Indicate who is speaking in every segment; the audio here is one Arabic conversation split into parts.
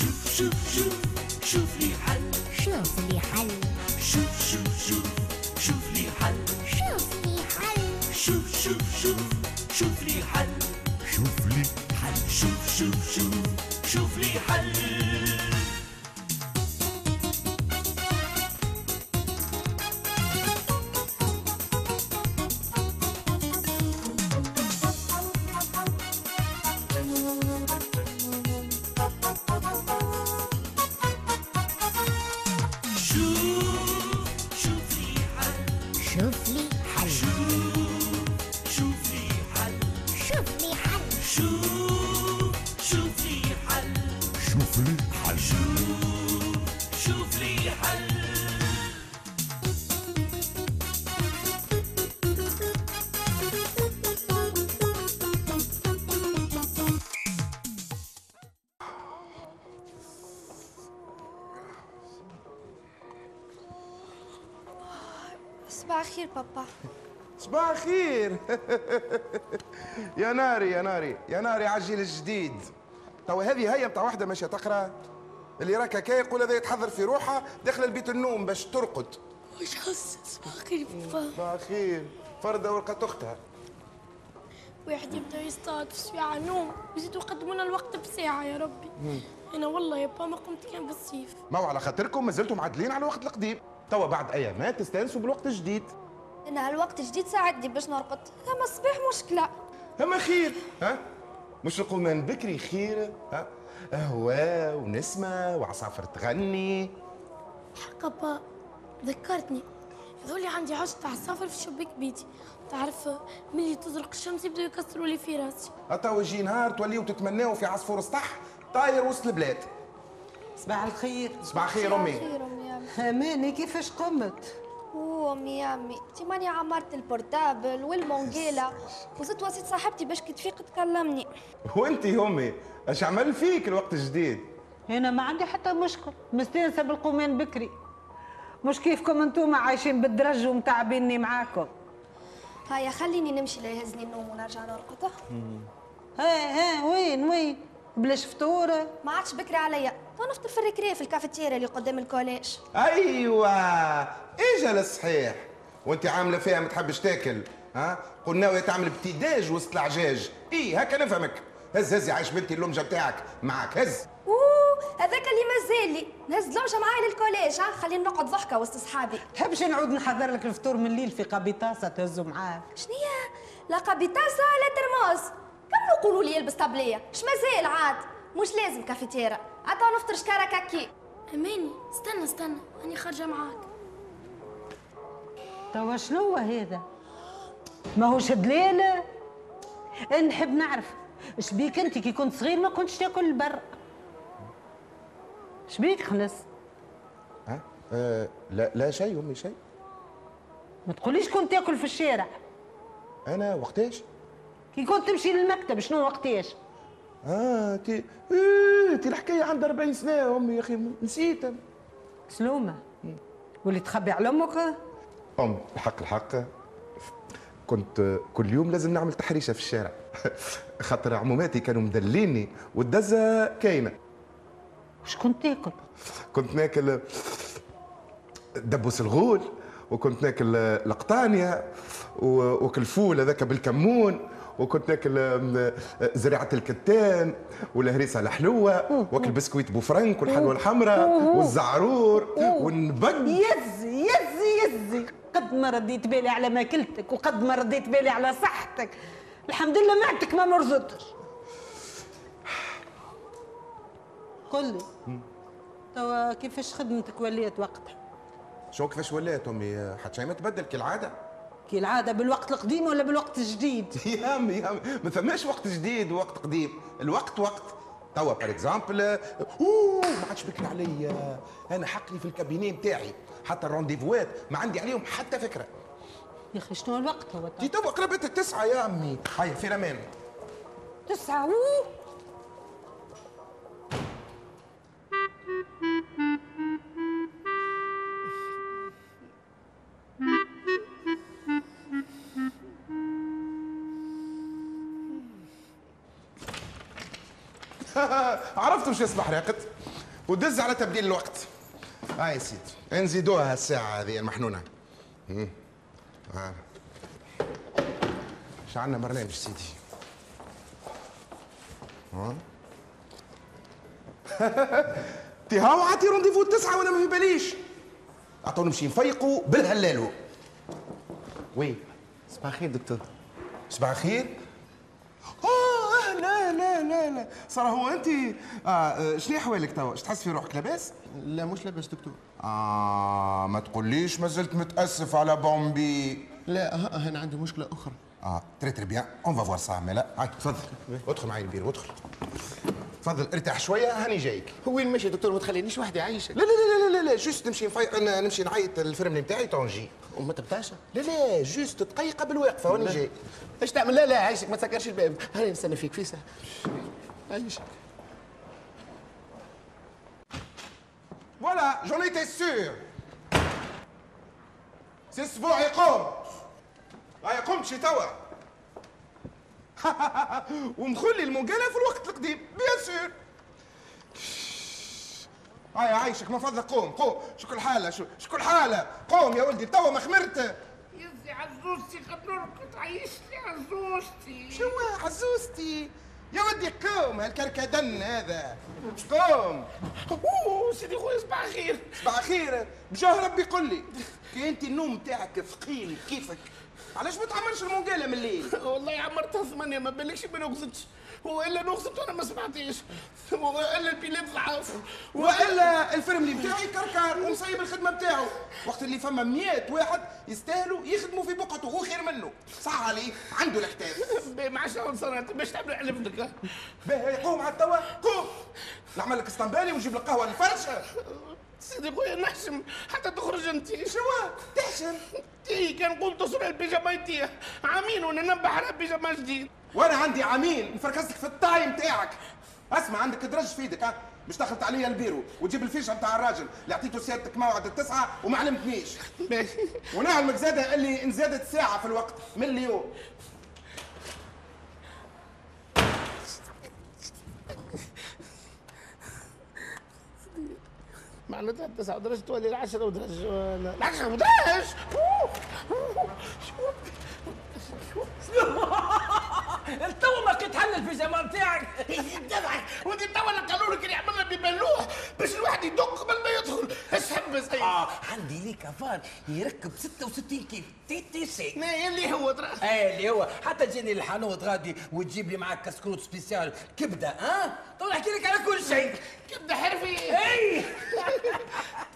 Speaker 1: شوف شوف شوف شوف لي حل
Speaker 2: شوف لي حل
Speaker 3: صباح الخير بابا.
Speaker 4: صباح الخير. يا ناري يا ناري يا ناري على الجيل الجديد. توا هذه هي بتاع واحدة ماشية تقرأ. اللي راك هكا يقول هذا يتحضر في روحها داخل البيت النوم باش ترقد.
Speaker 3: وش حس صباح الخير بابا.
Speaker 4: صباح الخير. فرده ورقة أختها.
Speaker 3: واحد يبدأ يصطاد في ساعة نوم. ويزيدوا يقدموا لنا الوقت بساعة يا ربي. أنا والله يا با ما قمت كان بالصيف.
Speaker 4: ما هو على خاطركم ما زلتم معدلين على الوقت القديم. توا بعد ايامات تستأنسوا بالوقت الجديد
Speaker 5: أنا هالوقت جديد ساعدني باش نرقد. اما الصباح مشكلة.
Speaker 4: اما خير. ها؟ مش القومان بكري خير. ها؟ هوا ونسمة وعصافر تغني.
Speaker 3: حق با ذكرتني. هذولي عندي عشرة عصافر في شباك بيتي. تعرف ملي تزرق الشمس يبداو يكسروا لي في راسي
Speaker 4: توا يجي نهار توليو تتمناو في عصفور سطح طاير وسط البلاد.
Speaker 6: صباح الخير.
Speaker 4: صباح الخير
Speaker 5: أمي.
Speaker 6: اماني كيفاش قمت؟
Speaker 5: أوه أمي يا أمي. أنا ماني عمرت ال portable والمنقالة. وزدت وصيت صاحبتي باش كي تفيق تكلمني.
Speaker 4: وانت يا أمي أش عمل فيك الوقت الجديد؟
Speaker 6: أنا ما عندي حتى مشكل. مستانسه بالقومان بكري. مش كيفكم أنتم عايشين بالدرج ومتعبيني معاكم.
Speaker 5: هيا خليني نمشي لا يهزني النوم ونرجع نرقد.
Speaker 6: ها ها وين وين؟ بلاش فطور
Speaker 5: ما عادش بكري عليا. تو نفطر في الركريه في الكافيتيريا اللي قدام الكوليج.
Speaker 4: أيوه. اجا الصحيح وانت عاملة فيها ما تحبش تاكل ها؟ قلنا وهي تعمل ابتداج وسط العجاج. اي هكا نفهمك. هز هز يا عايش بنتي اللمجة بتاعك. معك هز.
Speaker 5: أوه هذاك اللي مازال لي. نهز لمجة معايا للكوليج ها؟ خليني نقعد ضحكة وسط صحابي.
Speaker 6: تحبش نعود نحضر لك الفطور من الليل في قبيطاسة تهزو معاك؟
Speaker 5: شنيا؟ لا قبيطاسة لا ترموس كم يقولوا لي يلبس طابليه اش مازال عاد؟ مش لازم كافيتيرا. عطا نفطر شكاره كاكي
Speaker 3: أماني استنى استنى. أنا خارجة معاك.
Speaker 6: توا شنو هذا؟ ماهوش دليل؟ نحب نعرف. شبيك أنت؟ كي كنت صغير ما كنتش تاكل البر. شبيك خلص؟
Speaker 4: ها؟ آه لا لا شيء أمي شيء.
Speaker 6: ما تقوليش كنت تاكل في الشارع.
Speaker 4: أنا وقتاش؟
Speaker 6: كي كنت تمشي للمكتب شنو وقتاش؟
Speaker 4: آه تي إيه تي الحكاية عندها 40 سنة أمي يا أخي نسيت أنا.
Speaker 6: سلومة. واللي تخبي على أمك؟
Speaker 4: أم الحق الحق. كنت كل يوم لازم نعمل تحريشة في الشارع. خاطر عموماتي كانوا مدليني والدزة كاينة.
Speaker 6: وش كنت تاكل؟
Speaker 4: كنت ناكل دبوس الغول وكنت ناكل القطانية و- وكل فول هذاك بالكمون وكنت ناكل آم، زريعة الكتان والهريسة الحلوة وأكل بسكويت بوفرنك والحلوى الحمراء والزعرور والنبق
Speaker 6: يزي يزي يزي. قد ما رديت بالي على ماكلتك وقد ما رديت بالي على صحتك. الحمد لله معدتك ما مرزتش قل لي. توا كيفاش خدمتك وليت وقتها؟
Speaker 4: شو كيفاش ولات أمي؟ حتى شيء ما تبدل كالعادة.
Speaker 6: كي العادة بالوقت القديم ولا بالوقت الجديد؟
Speaker 4: يا امي يا امي ما ثماش وقت جديد ووقت قديم. الوقت وقت. توا par exemple أوه ما عادش بكري عليا. أنا حقلي في ال cabinet بتاعي. حتى ال rendez-vous ات ما عندي عليهم حتى فكرة.
Speaker 6: يا أخي شنو الوقت هو
Speaker 4: دي توا قربت التسعة يا أمي. هيا في أمان
Speaker 6: تسعة
Speaker 4: أوه. وش يصبح راقد ودز على تبديل الوقت. هاي يا سيدي نزيدوها الساعة هذه المحنونة. آه. عندنا برنامج سيدي؟ ها؟ تي هاو عطي rendez-vous التسعة وأنا ما في باليش. عطوا نمشي نفيقوا بالهلالو. oui.
Speaker 7: صباح الخير دكتور.
Speaker 4: صباح الخير آه لا لا. صار هو أنت آه آه، شنو احوالك توا؟ اش تحس في روحك؟ لاباس؟
Speaker 7: لا مش لاباس دكتور.
Speaker 4: آه ما تقوليش ما زلت متأسف على بومبي.
Speaker 7: لا ها أنا عندي مشكلة أخرى.
Speaker 4: آه très très bien on va voir ça mais لا هاي تفضل. ادخل معي البير ادخل تفضل ارتاح شوية هاني جايك.
Speaker 7: وين ماشي دكتور ما تخلينيش وحدي عايشة.
Speaker 4: لا لا لا لا لا لا juste نمشي نمشي نعيط الفيلم نتاعي تونجي.
Speaker 7: وما تبداش
Speaker 4: لا لا juste دقيقة بالواقفة واني جاي.
Speaker 7: إيش تعمل؟ لا لا عايشك ما تسكرش الباب. هاني نستنى فيك في ساعة. عايشك.
Speaker 4: فوالا جون ايتي سور سي أسبوع يقوم هاي قمت شي توا ومخلي المقالة في الوقت القديم بيان سور هاي عايشك من فضلك قوم قوم. شكون الحالة شو شكون الحالة قوم يا ولدي توا ما خمرت
Speaker 1: يزي عزوزتي قد نرقد عيشتي عزوزتي.
Speaker 4: شو عزوزتي؟ يا ودي قوم هالكركدن هذا. قوم؟
Speaker 1: أوه سيدي خويا صباح الخير.
Speaker 4: صباح خير بجاه ربي قل لي كي أنت النوم تاعك ثقيل كيفك؟ علاش ما تعملش المونقاله من الليل؟
Speaker 1: والله عمرتها ثمانية ما بالكش ما نغزتش وإلا نغزت وأنا ما سمعتيش. وإلا البيلات ضعاف
Speaker 4: وإلا الفرملي بتاعي كركر ومصيب الخدمة بتاعه. وقت اللي فما مئات واحد يستاهلوا يخدموا في بقعته هو خير منه. صح عليه عنده الاحتاج
Speaker 1: مع شهر سنة باش تعمل على ابنك
Speaker 4: باهي قوم على التوا قوم. نعمل لك اسطنبالي ونجيب لك قهوة الفرشه
Speaker 1: سيدي خويا نحشم. حتى تخرج انت.
Speaker 4: شو؟ تحشم.
Speaker 1: اي كان قلت تصل البيجامايتيه عامين وأنا ننبح على بيجاما جديد.
Speaker 4: وأنا عندي عامين نفركسك في التايم تاعك اسمع عندك درج في إيدك ها؟ باش دخلت عليا البيرو وتجيب الفيشة نتاع الراجل. اللي عطيته سيادتك موعد التسعة وما علمتنيش. ونعلمك زاده اللي انزادت ساعة في الوقت من اليوم
Speaker 1: معناتها التسعة ودرجة تولي العشرة ودرجة ولا- العشرة ودرج
Speaker 8: تو ما كنت حل البيجامه نتاعك
Speaker 1: دفعك ودي توا اللي قالوا لك اللي عملنا ببلوح باش الواحد يدق قبل ما يدخل. إيش حب زي
Speaker 8: آه عندي ليك افان يركب 66 كيف تي تي سي.
Speaker 1: ما اللي هو ترى.
Speaker 8: إيه اللي هو. حتى تجيني الحانوت غادي وتجيب لي معك كسكروت سبيسيال. كبدة ها؟ تو نحكي لك على كل شيء.
Speaker 1: كبدة حرفي
Speaker 8: اي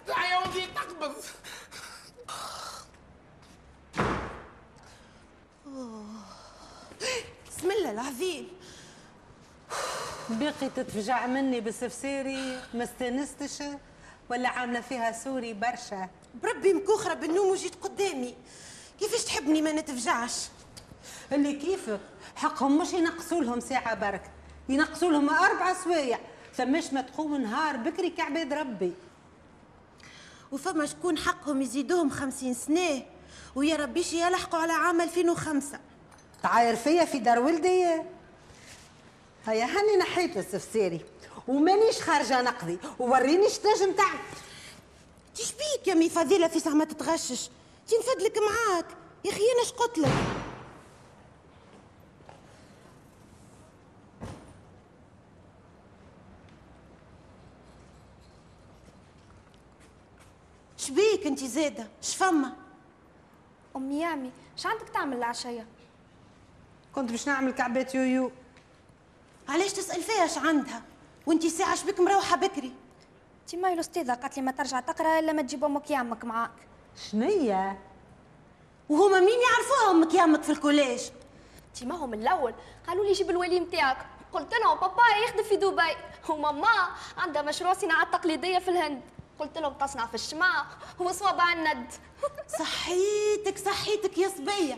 Speaker 1: تعال يا ودي تقبض.
Speaker 9: بسم الله العظيم.
Speaker 6: باقي تتفجع مني بسفسيري ما استانستش ولا عاملة فيها سوري برشا.
Speaker 9: بربي مكوخرة بالنوم وجيت قدامي. كيفاش تحبني ما نتفجعش؟
Speaker 6: اللي كيفك حقهم مش ينقصوا لهم ساعة برك. ينقصوا لهم أربع سوايع. ثماش ما تقوم نهار بكري كعباد ربي.
Speaker 9: وفما شكون حقهم يزيدوهم خمسين سنة؟ ويا ربيش يلحقوا على عام 2005
Speaker 6: تعاير فيا في دار ولدي؟ هيا هاني نحيت السفسيري ومانيش خارجة نقضي ووريني شتاج متاعك
Speaker 9: تي اش بيك يا مي فضيلة في ساعة ما تتغشش؟ تي نفدلك معاك. يا أخي أنا شقلت لك. شبيك انت زاده شفما؟
Speaker 5: أمي يامي اش عندك تعمل العشيه
Speaker 6: كنت باش نعمل كعبات يويو.
Speaker 9: علاش تسأل فيها اش عندها؟ وانت ساعة شبيك مروحة بكري؟
Speaker 5: تي ماي الاستاذه قالت لي ما ترجع تقرأ إلا ما تجيب أمك يامك معاك.
Speaker 6: شنية؟
Speaker 9: وهما مين يعرفوها أمك يامك في ال collège؟
Speaker 5: تي ما هو من الأول. قالوا لي جيب الولي نتاعك قلت لهم بابا يخدم في دبي. وماما عندها مشروع صناعات تقليدية في الهند. قلت لهم تصنع في الشماغ وصوابع الند.
Speaker 9: صحيتك صحيتك يا صبية.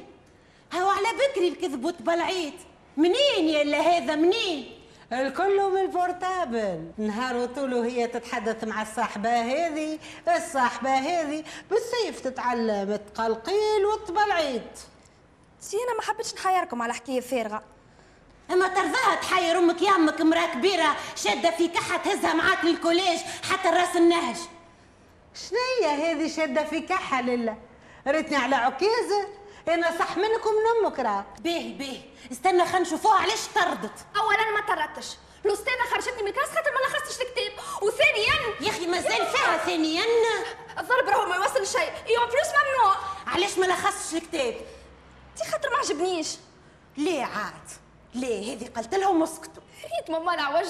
Speaker 9: هاو على بكري الكذب وتبلعيت منين يا إلا هذا؟ منين؟
Speaker 6: الكل من ال portable. نهار وطول هي تتحدث مع الصاحبة هذه الصاحبة هذه بالسيف تتعلم تقلقيل وتبلعيت
Speaker 5: تي أنا ما حبيتش نحيركم على حكاية فارغة.
Speaker 9: أما ترضاها تحير أمك يا أمك امرأة كبيرة شادة في كحة تهزها معاك لل collège حتى راس النهج.
Speaker 6: شنية هذه شادة في كحة لله؟ ريتني على عكازة أنا صح منك ومن أمك راه
Speaker 9: باهي باهي استنى خلينا نشوفوها. علاش طردت؟
Speaker 5: اولا ما طردتش. الأستاذة خرجتني من ال classe خاطر ما لخصتش الكتاب. وثانيا
Speaker 9: يا أخي مازال فيها ثانيا؟
Speaker 5: الضرب راهو ما يوصل شيء. اي en plus ممنوع.
Speaker 9: علاش ما لخصتش الكتاب؟
Speaker 5: تي خاطر ما عجبنيش.
Speaker 9: ليه عاد؟ ليه هذه قلت لهم اسكتوا
Speaker 5: ريت ماما العوج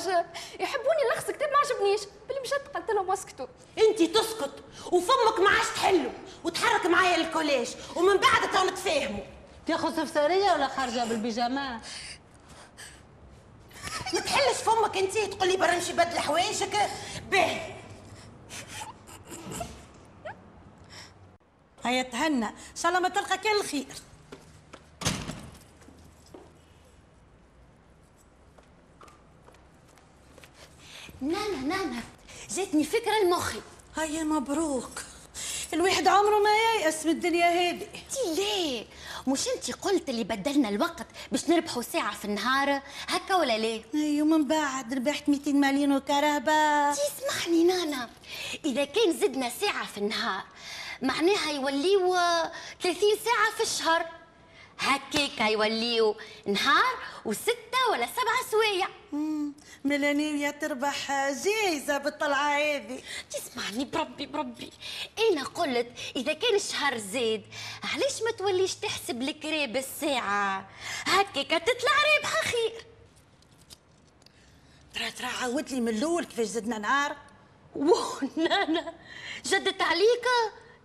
Speaker 5: يحبوني نلخص كتاب ما عجبنيش. باللي مشات قلت لهم اسكتوا
Speaker 9: انت تسكت وفمك ما عادش تحلوا وتحرك معايا للكوليج ومن بعد تو نتفاهموا.
Speaker 6: تاخذ سفسارية ولا خارجة بالبيجامة؟
Speaker 9: ما تحلش فمك انت تقولي برا نمشي بدل حوايجك باهي.
Speaker 10: هيا تهنى إن شاء الله ما تلقى كان الخير.
Speaker 2: نانا نانا جاتني فكرة لمخي.
Speaker 10: هيا مبروك. الواحد عمره ما ييأس من الدنيا هذه.
Speaker 2: انتي ليه؟ مش انتي قلت اللي بدلنا الوقت باش نربحوا ساعة في النهار؟ هكا ولا ليه؟
Speaker 10: أيوه من بعد ربحت 200 مليون وكرهبة
Speaker 2: اسمحني نانا. إذا كان زدنا ساعة في النهار معناها يوليو آه، 30 ساعة في الشهر. هكاك يوليو نهار وستة ولا سبعة سوايع.
Speaker 10: ميلانيا تربح جايزة بالطلعة هذه
Speaker 2: تسمعني بربي بربي. أنا قلت إذا كان الشهر زاد علاش ما توليش تحسب الكريب الساعة؟ هكاك تطلع رابحة خير.
Speaker 10: ترى ترى عاود لي من الأول كيفاش زدنا نهار.
Speaker 2: واه نانا جدت عليك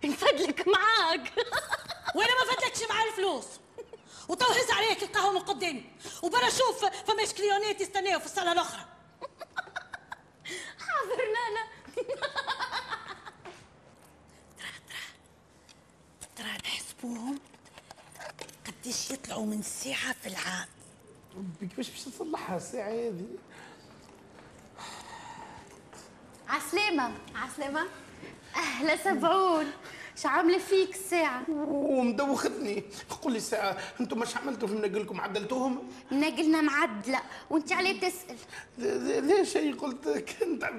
Speaker 2: نفدلك معاك.
Speaker 10: وأنا ما فاتلكش مع الفلوس. وتو هز عليك القهوة من قدامي. وبرا شوف فماش كليونات يستناو في الصالة الأخرى.
Speaker 2: حاضر نانا
Speaker 10: ترى نحسبوهم قديش يطلعوا من ساعة في العام.
Speaker 1: ربي كيفاش باش تصلحها الساعة هذه؟
Speaker 2: عسلامة. عسلامة. أهلا سبعون. شو عاملة فيك الساعة؟
Speaker 1: ومدوختني. قول لي الساعة أنتم مش عملتوا في منقلكم عدلتوهم؟
Speaker 2: نقلنا معدلة وأنت عليه تسأل.
Speaker 1: ليش شيء قلت كنت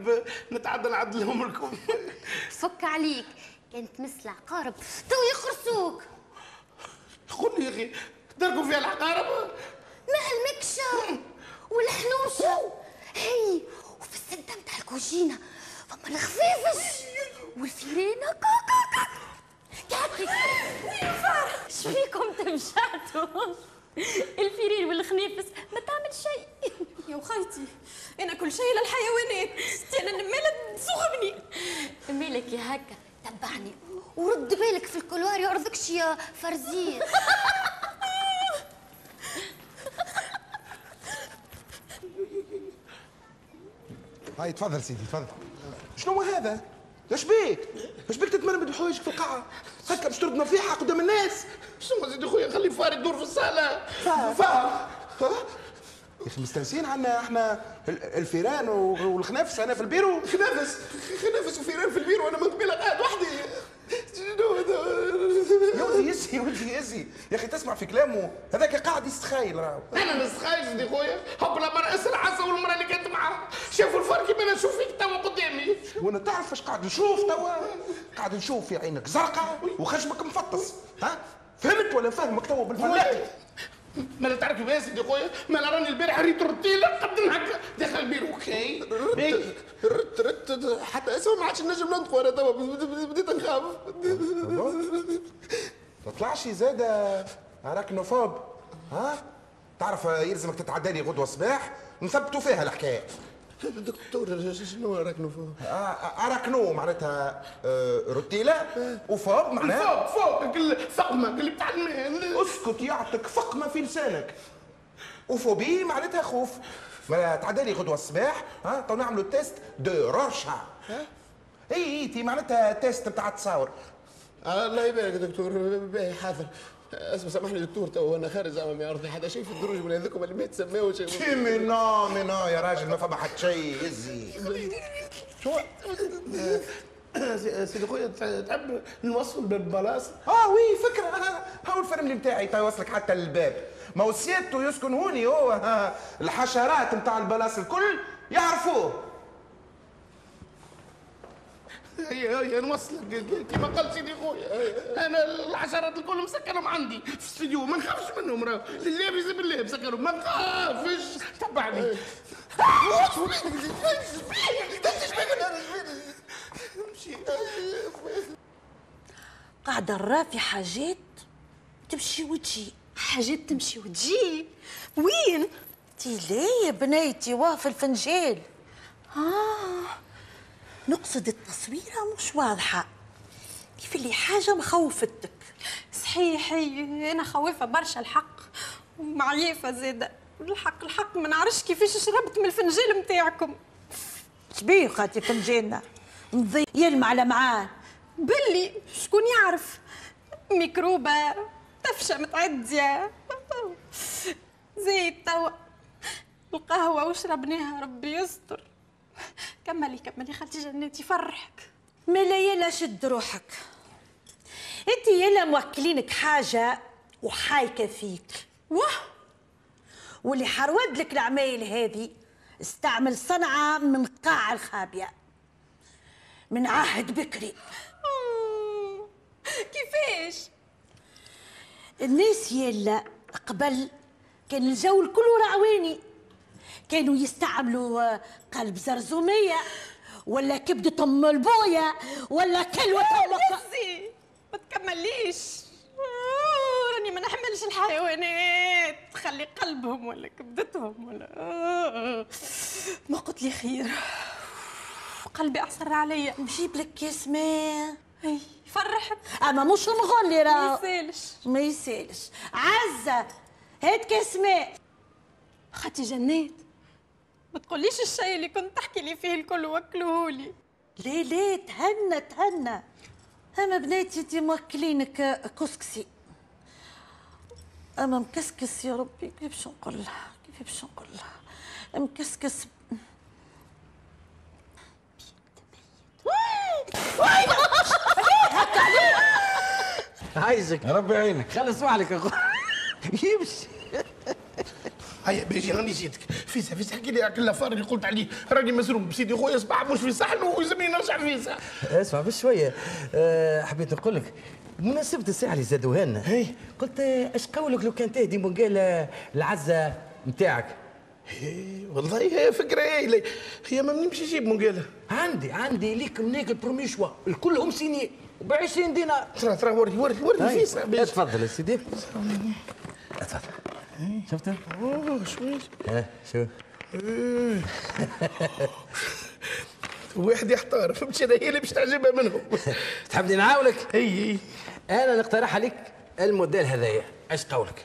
Speaker 1: نتعدل عدلهم لكم
Speaker 2: فك عليك. كانت مثل عقارب تو يخرسوك.
Speaker 1: قول لي يا أخي دركوا فيها العقارب؟
Speaker 2: مع المكشة والحنوشة هي وفي السدة متاع الكوجينة فما الخفيفش. والفيرين هكا هكا كاكي شفيكم تمشعتوا الفيرين والخنيفس ما تعمل شيء.
Speaker 5: يا وخيتي أنا كل شيء للحيوانات. أنا نمالة تسوغبني
Speaker 2: مالك يا هكا تبعني. ورد بالك في الكولوار يعرضكش يا فرزين.
Speaker 4: هاي تفضل سيدي تفضل. شنو هذا؟ إيش بيك؟ إيش بيك تتمرمد بحوايجك في القاعة؟ هكا باش ترد نصيحة قدام الناس؟
Speaker 1: شنو زيد خويا خلي فار يدور في الصالة.
Speaker 4: ها؟ يا أخي مستانسين عنا إحنا ال- الفيران والخنافس أنا في البيرو.
Speaker 1: خنافس؟ خنافس وفيران في البير وأنا من قبيله قاعد وحدي؟
Speaker 4: يا ولدي يزي يا ولدي يزي. يا أخي تسمع في كلامه. هذاك قاعد يستخايل راهو.
Speaker 1: أنا نسخايش دي خويا
Speaker 4: وأنا تعرف إيش قاعد نشوف توا؟ قاعد نشوف في عينك زرقاء وخشمك مفطس ها؟ فهمت ولا فهمك توا بالفلاحي
Speaker 1: ما لا تعرف كيفاش دي خويا؟ ما أنا راني البارح ريت روتيلا قد هكا داخل ال bureau OK. رت رت حتى أسمع ما عادش نجم ننطق أنا توا. بديت نخاف.
Speaker 4: تطلعش زادة arachnophobe ها؟ تعرف يلزمك تتعدى لي غدوة صباح نثبتوا فيها الحكاية.
Speaker 1: دكتور شنو arachnophobe
Speaker 4: آه، arachno معناتها آه، روتيلا. و phobe معناها؟
Speaker 1: phoque phoque الفقمه اللي بتاع الماء
Speaker 4: اسكت يعطيك فقمة في لسانك. و phobie معناتها خوف. ما تعدى لي غدوة الصباح ها تو نعملوا test de Rorschach. إي إي تي معناتها test بتاع التصاور.
Speaker 1: الله يبارك دكتور باهي حاضر. اسمع سامحني دكتور تو أنا خارج زعما ما يعرفني حدا شيء في الدروج من هذوكم اللي ما يتسماوش
Speaker 4: مينا مينا يا راجل ما فما حد شيء يزي.
Speaker 1: شو؟ سيدي خويا تحب نوصل بالبلاصة؟
Speaker 4: آه oui فكرة. ها هاو الفرملي بتاعي؟ تو يوصلك حتى للباب ما هو سيادته يسكن هوني هو ها، الحشرات نتاع البلاص الكل يعرفوه.
Speaker 1: هيا هيا نوصلك كما قال سيدي خويا أنا الحشرات الكل مسكرهم عندي في الاستديو ما نخافش منهم راه لله بالله مسكرهم ما نخافش. تبعني.
Speaker 10: قاعدة نرى في حاجات تمشي وتجي. حاجات تمشي وتجي؟ وين؟ تي لا يا بنيتي واه في الفنجان. آه. نقصد التصويرة مش واضحة. كيف اللي حاجة مخوفتك؟
Speaker 11: صحيح هي أنا خوافه برشا الحق ومعيفه زاده الحق الحق ما نعرفش كيفاش شربت من الفنجان نتاعكم
Speaker 10: شبيه خاطي فنجاننا مضي يلمع لمعان
Speaker 11: بلي شكون يعرف؟ ميكروبة تفشه متعدية. زيد توا. القهوة وشربناها ربي يستر. كملي كملي خالتي جناتي فرحك.
Speaker 10: ملا يلا شد روحك؟ انت يلا موكلينك حاجة وحايكة فيك. واه! واللي حرود لك العمايل هذه استعمل صنعة من قاع الخابية. من عهد بكري.
Speaker 11: كيفاش؟
Speaker 10: الناس يلا قبل كان الجو الكل رعواني كانوا يستعملوا آه، قلب زرزومية ولا كبدة أم البوية ولا كلوة أم
Speaker 11: يزي ما تكمليش. آه، راني ما نحملش الحيوانات. خلي قلبهم ولا كبدتهم ولا آه، ما قلت لي خير. قلبي أعصر عليا.
Speaker 10: نجيب لك كاس ماء.
Speaker 11: أي فرحك
Speaker 10: أما مش مغلي
Speaker 11: ما
Speaker 10: راه
Speaker 11: يسالش.
Speaker 10: ما يسالش. عزة هات كاس ماء.
Speaker 11: خاتي جنات. ما تقوليش الشيء اللي كنت تحكي لي فيه الكل وكلوهولي
Speaker 10: ليه ليه؟ تهنى تهنى. أما بناتي انتي موكلينك كسكسي. أما مكسكس يا ربي كيف باش نقول لها؟ كيف باش نقول لها؟ مكسكس
Speaker 8: عايزك.
Speaker 7: ربي يعينك.
Speaker 8: خلي عليك يا اخو يمشي.
Speaker 1: هيا بيجي راني جيتك فيسا فيسا حكي لي كل فار اللي قلت عليه. راني مزروم بسيدي خويا صباح مش في صحن ويلزمني نرجع فيسا
Speaker 8: اسمع بشويه أه حبيت نقول لك بمناسبة الساعة اللي زادوها لنا. قلت آه، اش قولك لو كان تهدي منقال العزة نتاعك؟
Speaker 1: والله هي فكرة هي هي ما نمشي نجيب منقالة
Speaker 8: عندي عندي ليك منيك البرومي شوا. الكل هم سيني ب 20 دينار.
Speaker 1: ترى ترى وري وري وري. فيسا بيجي.
Speaker 8: تفضل يا سيدي. شفت؟
Speaker 1: اوه شويش.
Speaker 8: ها شو؟
Speaker 1: واحد يحتار فهمت أنا هي اللي باش تعجبها منهم.
Speaker 8: تحبني نعاونك؟
Speaker 1: إي إي.
Speaker 8: أنا نقترح عليك الموديل هذايا. إيش قولك؟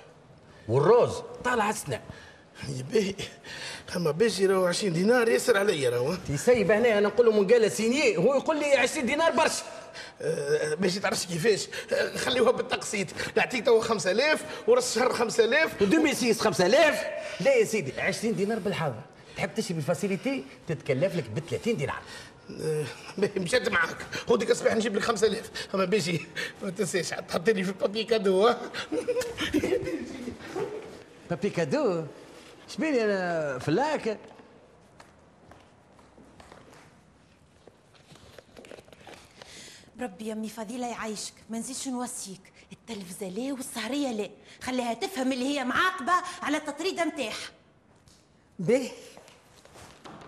Speaker 8: والروز. طالع السنة
Speaker 1: يا باهي أما باجي راهو 20 دينار ياسر عليا راهو.
Speaker 8: يسيب هنا أنا نقول له منقالة سيني هو يقول لي 20 دينار برشا.
Speaker 1: آه، باش تعرفش كيفاش. آه، خليوها بالتقسيط. نعطيك توا 5000 وراس الشهر 5000
Speaker 8: ودومي سيس 5000 لا يا سيدي 20 دينار بالحاضر تحب تشري بال facilité؟ تتكلف لك ب 30 دينار.
Speaker 1: آه، مشيت معاك. خذيك الصباح نجيب لك 5000 أما باجي. ما تنساش تحط لي في ال papier cadeau؟
Speaker 8: papier cadeau؟ شبيني أنا فلاك.
Speaker 9: بربي يا أمي فضيله يعيشك. ما نزيدش نوصيك. التلفزة لا والسهرية لا خليها تفهم اللي هي معاقبة على التطريده نتاعها
Speaker 10: به.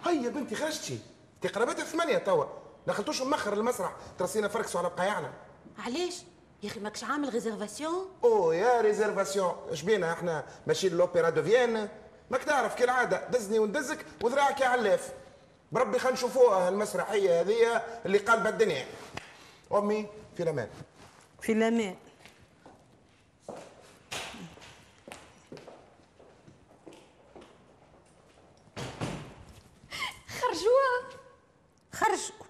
Speaker 4: هيا بنتي خرجتي. انت قربتها ثمانية توا. دخلتوش مخر المسرح. ترسينا فركسوا على بقايعنا
Speaker 9: علاش؟ يا أخي ماكش عامل réservation
Speaker 4: اوه يا réservation اش بينا إحنا؟ ماشيين l'opéra de Vienne. ماك تعرف كالعادة. دزني وندزك وذراعك يا علاف. بربي خلينا نشوفوها المسرحيه هذه اللي قلبت الدنيا. أمي في الامان
Speaker 6: في الامان
Speaker 5: خرجوها.
Speaker 10: خرجوا.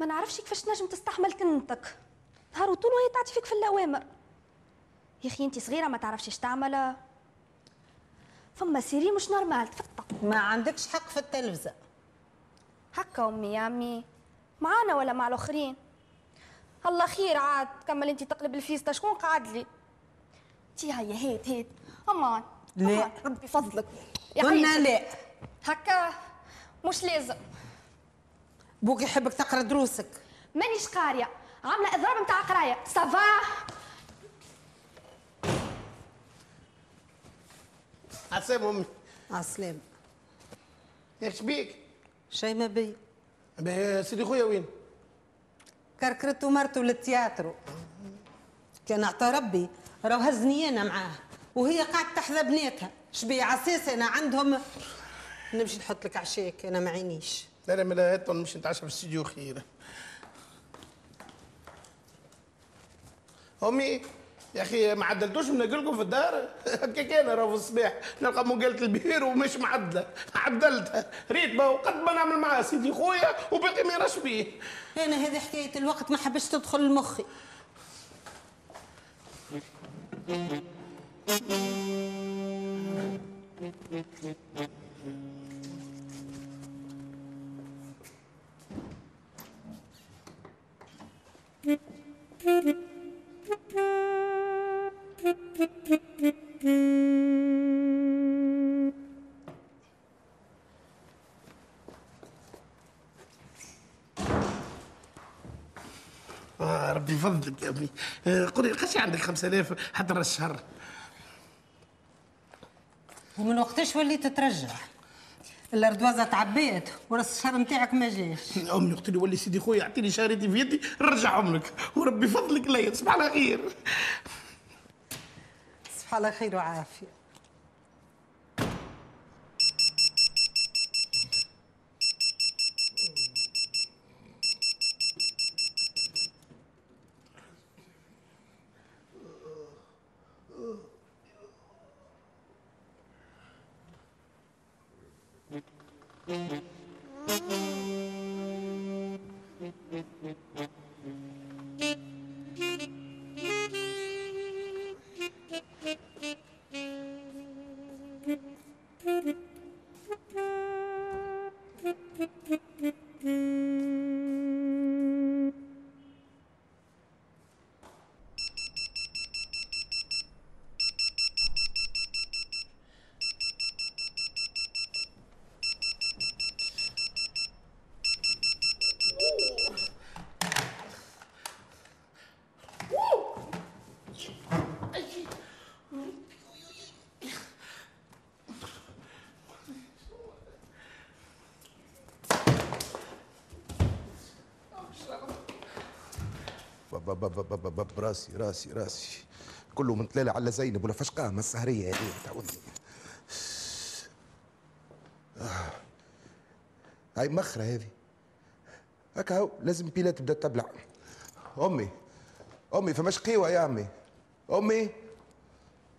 Speaker 5: ما نعرفش كيفاش تنجم تستحمل كنتك نهار وطول وهي تعطي فيك في الأوامر. يا أخي انت صغيرة ما تعرفش إيش تعمل. فما série مش normale تفتق
Speaker 6: ما عندكش حق في التلفزة.
Speaker 5: هكا أمي يا أمي. معانا ولا مع الآخرين؟ الله خير عاد كمل انت تقلب الفيستا شكون قعد لي؟ تي هيا هات هات أمان
Speaker 6: لا.
Speaker 5: أمان، ربي فضلك. يا
Speaker 6: قلنا. لا.
Speaker 5: هكا مش لازم.
Speaker 6: بوك يحبك تقرأ دروسك.
Speaker 5: مانيش قارية. عاملة إضراب نتاع قراية. ça va
Speaker 1: عسام أمي.
Speaker 6: عسلام.
Speaker 1: ياك شبيك
Speaker 6: شي ما بي.
Speaker 1: باهي سيدي خويا وين؟
Speaker 6: كركرت ومرته للتياترو كان عطى ربي راهو هزني أنا معاه وهي قاعدة تحذى بناتها شبي عساس أنا عندهم. نمشي نحط لك عشاك أنا ما عينيش.
Speaker 1: لا لا ملا هات نمشي نتعشى في الاستديو خير. أمي يا أخي ما عدلتوش من لكم في الدار هكا كان راه في الصباح. نلقى مقالة البير ومش معدلة. عدلتها. ريت ما وقد ما نعمل معاه سيدي خويا وباقي ما يراش بيه.
Speaker 6: أنا هذه حكاية الوقت ما حبش تدخل لمخي.
Speaker 1: آه ربي يفضلك يا امي آه قولي قش عندك 5000 حتى راس الشهر؟
Speaker 6: ومن وقتاش وليت ترجع؟ الأردوازة تعبيت ورأس الشهر نتاعك ما جاش.
Speaker 1: أمي قلت لي ولي سيدي خويا اعطيني شهريتي في يدي نرجعهم لك وربي فضلك لا تصبح على خير
Speaker 6: الله خير وعافية.
Speaker 4: ب- براسي راسي راسي كله من تلالة على زينب ولا فشقاه ما السهرية؟ هذه تعودني آه. هاي مخرة هذه. هكا هو لازم بيلا تبدأ تبلع أمي أمي فماش قيوة يا أمي؟ أمي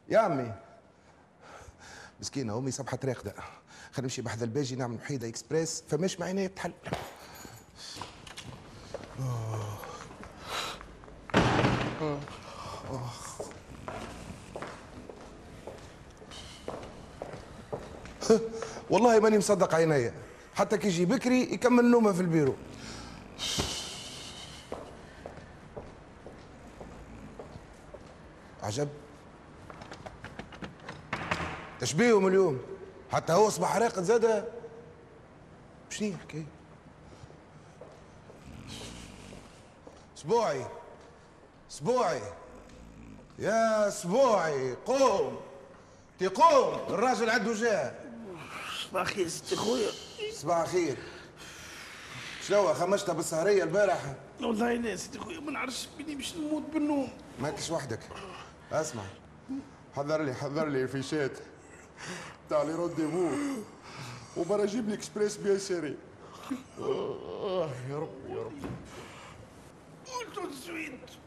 Speaker 4: يا أمي. مسكينة أمي صبحت راقدة. خلينا نمشي بحذا الباجي نعمل وحيدة إكسبريس فماش معينة تحل والله ماني مصدق عينيا حتى كي يجي بكري يكمل نومه في البيرو. عجب. تشبيهم اليوم؟ حتى هو صباح راقد زاده. شنو الحكاية. اسبوعي. اسبوعي. يا اسبوعي قوم. تقوم. الراجل عنده جاه.
Speaker 1: صباح خير سيدي خويا.
Speaker 4: صباح خير شنو خمشتها بالسهرية البارح
Speaker 1: والله لا سيدي خويا ما نعرفش بيني باش نموت بالنوم.
Speaker 4: ماكش وحدك. اسمع. حضر لي حضر لي فيشات تاع les rendez-vous وبرا جيب لي express bien serré آه يا رب يا رب.
Speaker 1: tout de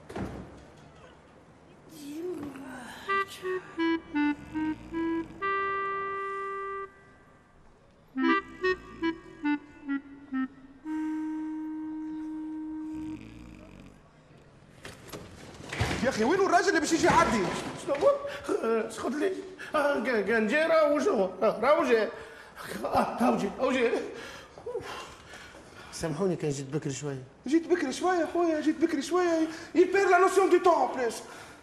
Speaker 4: يا أخي وين الراجل اللي باش يجي يعدي
Speaker 1: شنو؟ هو؟ آه، لي. آه، كان كان جاي آه، راهو جاي. آه، راهو جاي راهو جاي. سامحوني كان جيت بكري شوية.
Speaker 4: جيت بكري شوية خويا جيت بكري شوية. يبير لا نوسيون دو تون بليس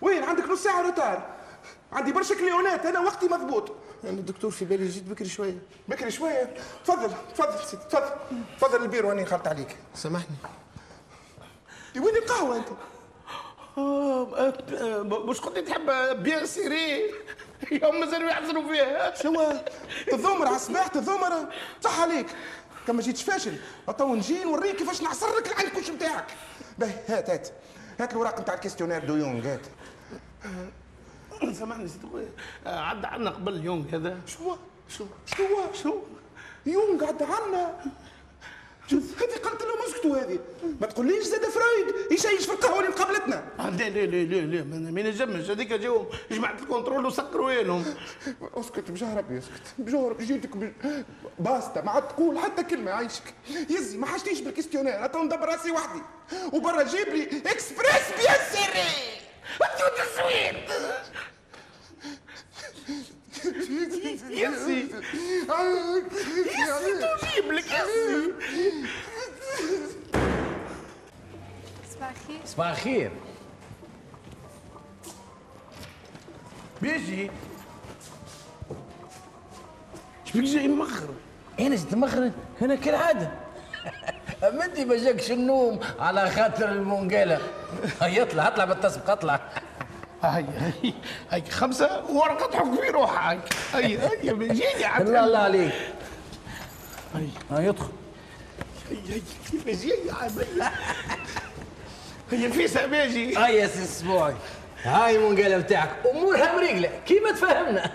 Speaker 4: وين؟ عندك نص ساعة روتار عندي برشا كليونات أنا وقتي مضبوط.
Speaker 1: أنا الدكتور في بالي جيت بكري شوية.
Speaker 4: بكري شوية؟ تفضل تفضل سيدي تفضل. تفضل البير واني خلط عليك.
Speaker 1: سامحني.
Speaker 4: وين القهوة أنت؟
Speaker 1: آه، مش كنت تحب bien serré؟ يوم مازالوا يحزنوا فيها.
Speaker 4: شو؟ تذمر على الصباح تذمر صح عليك. كما جيتش فاشل. تو نجي نوريك كيفاش نعصر لك العنكوش نتاعك باهي هات هات. هات الوراق نتاع ال questionnaire de Jung هات.
Speaker 1: سامحني سيدي خويا آه، عدى عنا قبل يونغ هذا.
Speaker 4: شو؟ شو؟ شو؟ شو؟ يونغ عدى عنا. هذه قالت لهم اسكتوا هذه. ما تقوليش زاد فرويد يشيش في القهوة اللي مقابلتنا.
Speaker 1: آه، لا لا لا لا لا ما ينجمش. هذيك جاهم جماعة ال contrôle وسكروا لهم
Speaker 4: اسكت بجاه ربي اسكت. بجاه ربي جيتك بج... basta. ما عاد تقول حتى كلمة يعيشك يزي ما حاجتيش بال questionnaire تو ندبر راسي وحدي. وبرا جيب لي express bien serré انتو تصوير
Speaker 1: يزي يزي تجيب لك يزي
Speaker 11: صباح الخير
Speaker 8: صباح الخير
Speaker 1: بيجي شبيك جاي مخر
Speaker 8: أنا جيت مخرج هنا كالعاده اما انت ما جاكش النوم على خاطر المونجالة هيا اطلع اطلع بالتسبق اطلع.
Speaker 1: هاي هاي هاي خمسة ورقة تحك في روحك هاي هاي بيجيني عاد
Speaker 8: الله الله عليك
Speaker 1: هاي.
Speaker 8: هيا ادخل
Speaker 1: هاي هاي كيف جاي عاد هي نفيسة بيجي
Speaker 8: هيا يا سي اسبوعي هاي المونجالة بتاعك. أمورها مريقلة كيما تفهمنا؟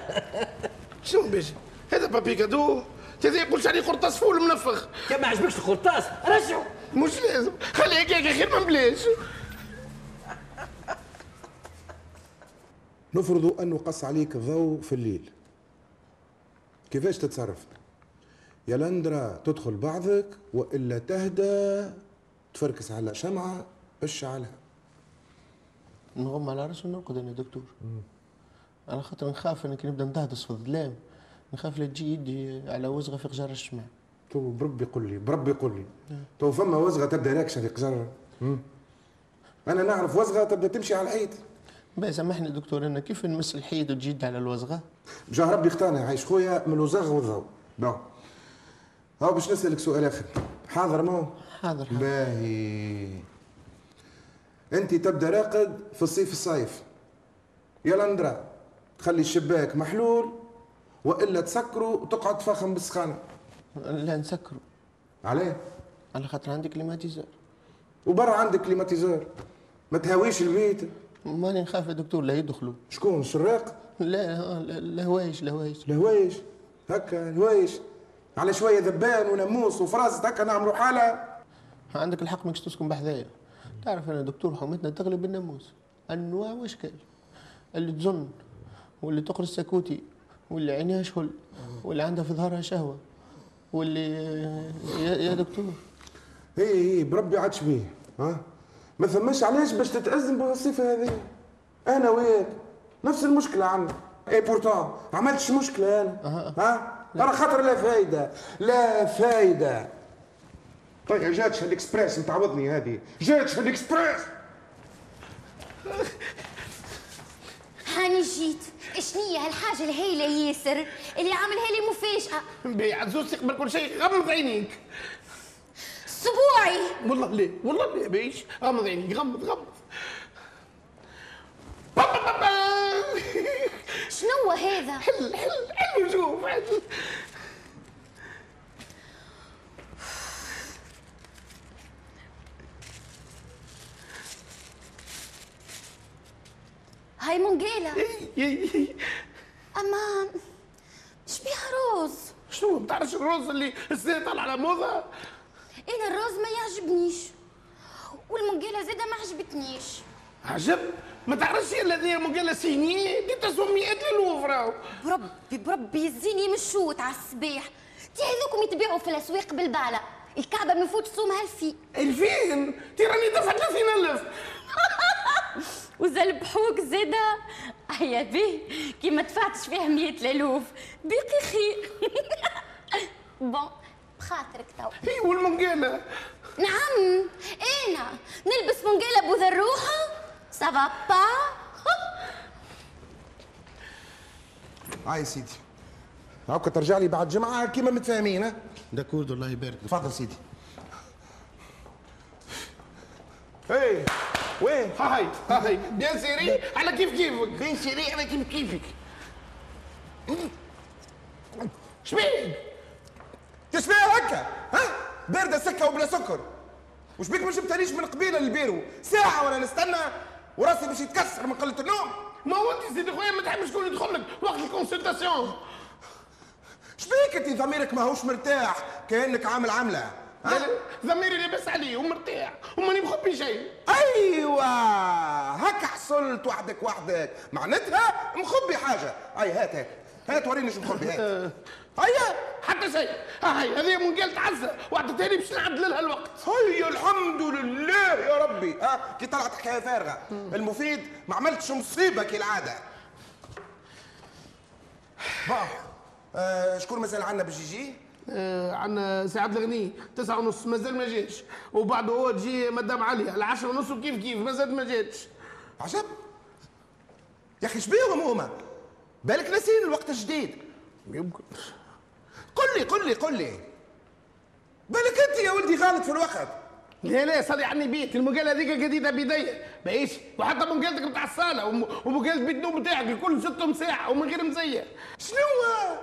Speaker 1: شنو بيجي هذا بابي كادو هذا يقولش عليه قرطاس فول منفخ.
Speaker 8: كان ما عجبكش القرطاس؟ رجعوا
Speaker 1: مش لازم. خليه هكاك خير من بلاش
Speaker 4: نفرض أنه قص عليك الضوء في الليل. كيفاش تتصرف؟ يا لندرا تدخل بعضك وإلا تهدى تفركس على شمعة اشعلها
Speaker 1: نغم على راسي ونرقد أنا دكتور. على خاطر نخاف أنك نبدأ ندهدس في الظلام. نخاف لا تجي يدي على وزغة في قجار الشمع.
Speaker 4: تو بربي قول لي بربي قول لي. تو فما وزغة تبدأ راكشه في قجر مم. أنا نعرف وزغة تبدأ تمشي على الحيط.
Speaker 1: بس سامحني دكتور أنا كيف نمس الحيط وتجي يدي على الوزغة؟
Speaker 4: بجاه ربي اختارنا عايش خويا من الوزغ والضوء. bon هاو باش نسألك سؤال اخر حاضر مو
Speaker 1: حاضر
Speaker 4: باهي. أنت تبدأ راقد في الصيف الصيف يا لندرا تخلي الشباك محلول وإلا تسكره وتقعد تفخم بالسخانة.
Speaker 1: لا نسكروا
Speaker 4: عليه؟
Speaker 1: على خاطر عندي climatiseur.
Speaker 4: وبرا عندك climatiseur. ما تهاويش البيت.
Speaker 1: ماني نخاف يا دكتور لا يدخلوا.
Speaker 4: شكون؟ السراق
Speaker 1: لا لا- الهوايش الهوايش
Speaker 4: الهوايش هكا الهوايش على شوية ذبان وناموس وفراس هكا نعملوا حالة؟
Speaker 1: عندك الحق ماكش تسكن بحذايا. تعرف أنا دكتور حومتنا تغلب الناموس انواع واشكال اللي تزن واللي تقرص سكوتي واللي عينيها شهل واللي عندها في ظهرها شهوة واللي يا, يا دكتور.
Speaker 4: هي هي بربي عاد شبيه ها؟ ما ثماش علاش باش تتأزم بالصفة هذه؟ أنا وياك. نفس المشكلة عندنا إي بورتون ما عملتش مشكلة أنا. ها؟ أنا خاطر لا فايدة. لا فايدة. طيب جاتش الإكسبريس. متعوضني هذه. جاتش الإكسبريس.
Speaker 2: هاني جيت. شنية هالحاجة الهايلة ياسر؟ اللي عاملها لي مفاجأة.
Speaker 1: بي عزوز تقبل كل شيء غمض عينيك.
Speaker 2: أسبوعي.
Speaker 1: والله ليه؟ والله ليه بيش؟ غمض عينيك غمض غمض. بابا بابا
Speaker 2: شنو هذا؟
Speaker 1: حل حل حل شوف حل.
Speaker 2: هاي منقالة أما مش بيها روز.
Speaker 1: شنو؟ بتعرفش الرز اللي السنة طالع على موضه
Speaker 2: أنا الروز ما يعجبنيش. والمنقالة زادة ما عجبتنيش.
Speaker 1: عجب؟ ما تعرفش الذي مقالة سينية دي تسوى مئات للوفرة
Speaker 2: بربي بربي يزيني من الشوت على الصباح تي هذوكم يتباعوا في الأسواق بالبالة. الكعبة من فوت صومها الفي
Speaker 1: ألفين؟ تي راني دفع 30000
Speaker 2: وزلبحوك زادة هيا بيه كي ما دفعتش فيها مية الألوف بيقي خير. bon. بخاطرك تو.
Speaker 1: هي والمنقالة
Speaker 2: نعم. أنا نلبس منقالة بوذا الروحة سافا با
Speaker 4: هاي سيدي. هاكا ترجع لي بعد جمعة كيما متفاهمين ها؟
Speaker 7: d'accord الله يبارك.
Speaker 4: تفضل سيدي. إيه وين؟
Speaker 1: هاي هاي. bien serré على كيف كيفك؟
Speaker 7: bien serré أنا كيف كيفك؟
Speaker 1: شبيك
Speaker 4: تشبيها هكا. ها؟ بارده سكة وبلا سكر. وش بيك ما جبتهاليش من قبيلة للبيرو. ساعة ولا نستنى وراسي باش يتكسر من قلة النوم.
Speaker 1: ما هو أنت سيدي خويا ما تحبش شكون يدخل لك وقت ال consultation.
Speaker 4: شبيك أنت؟ ضميرك ماهوش مرتاح. كأنك عامل
Speaker 1: عملة. ضميري لاباس عليه ومرتاح وماني مخبي شيء.
Speaker 4: أيوه. هكا حصلت وحدك وحدك. معناتها مخبي حاجة. أي هات هات. هات وريني شو مخبي هات. هيا
Speaker 1: حتى شيء. هاي هذه من قال تعزى واحدة تاني باش نعدل لها الوقت.
Speaker 4: هيا الحمد لله يا ربي. ها كي طلعت حكاية فارغة. المفيد ما عملتش مصيبه كالعاده با. آه شكون مسأل عنا باش يجي؟
Speaker 1: آه عندنا سعد الغني. تسعة ونص مازال ما جاش وبعده هو تجي مدام عليا العشرة ونص وكيف كيف؟ مازال ما جاتش
Speaker 4: عجب. يا أخي شبيهم هما؟ بالك ناسين الوقت الجديد؟
Speaker 1: يمكن.
Speaker 4: قل لي قل لي قل لي. بالك أنت يا ولدي غلط في الوقت؟
Speaker 1: لا لا صلي عني بيت. المقالة هذيك جديدة بداية. بايش وحتى مقالتك بتاع الصالة. وم- ومقالة بيت النوم بتاعك. الكل ستهم ساعة ومن غير مزية.
Speaker 4: شنو؟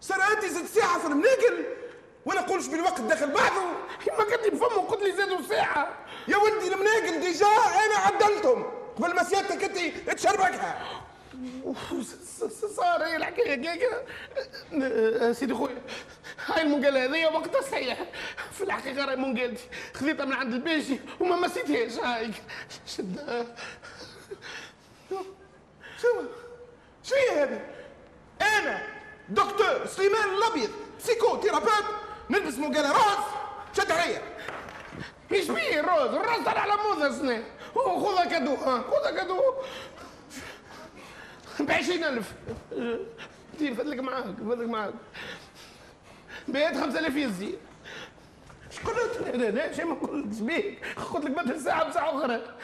Speaker 4: صار انت زدت ساعة في المناقل وأنا نقولش بالوقت داخل بعضه.
Speaker 1: ما كنت بفمه. قلت لي زادوا ساعة.
Speaker 4: يا ولدي المناقل déjà أنا عدلتهم. قبل ما سيادتك أنت تشربكها.
Speaker 1: صار هي الحكاية هكاك آه، سيدي خويا هاي المنقالة هذيا وقتها صحيح. في الحقيقة راهي منقالتي خذيتها من عند الباشي وما مسيتهاش هاي شدها
Speaker 4: شو؟ شو هي هذه؟ أنا دكتور سليمان الأبيض psychothérapeute نلبس منقالة rose شد عليا.
Speaker 1: إيش بيه ال rose؟ ال rose طلع على موضة سنة. خذها cadeau ها؟ خذها cadeau بعشرين ألف. دير فضلك معاك فضلك معاك. بيت خمسة آلاف يزي إيش قلت؟ لا لا شيء ما قلتش بيك قلت لك بدل ساعة بساعة أخرى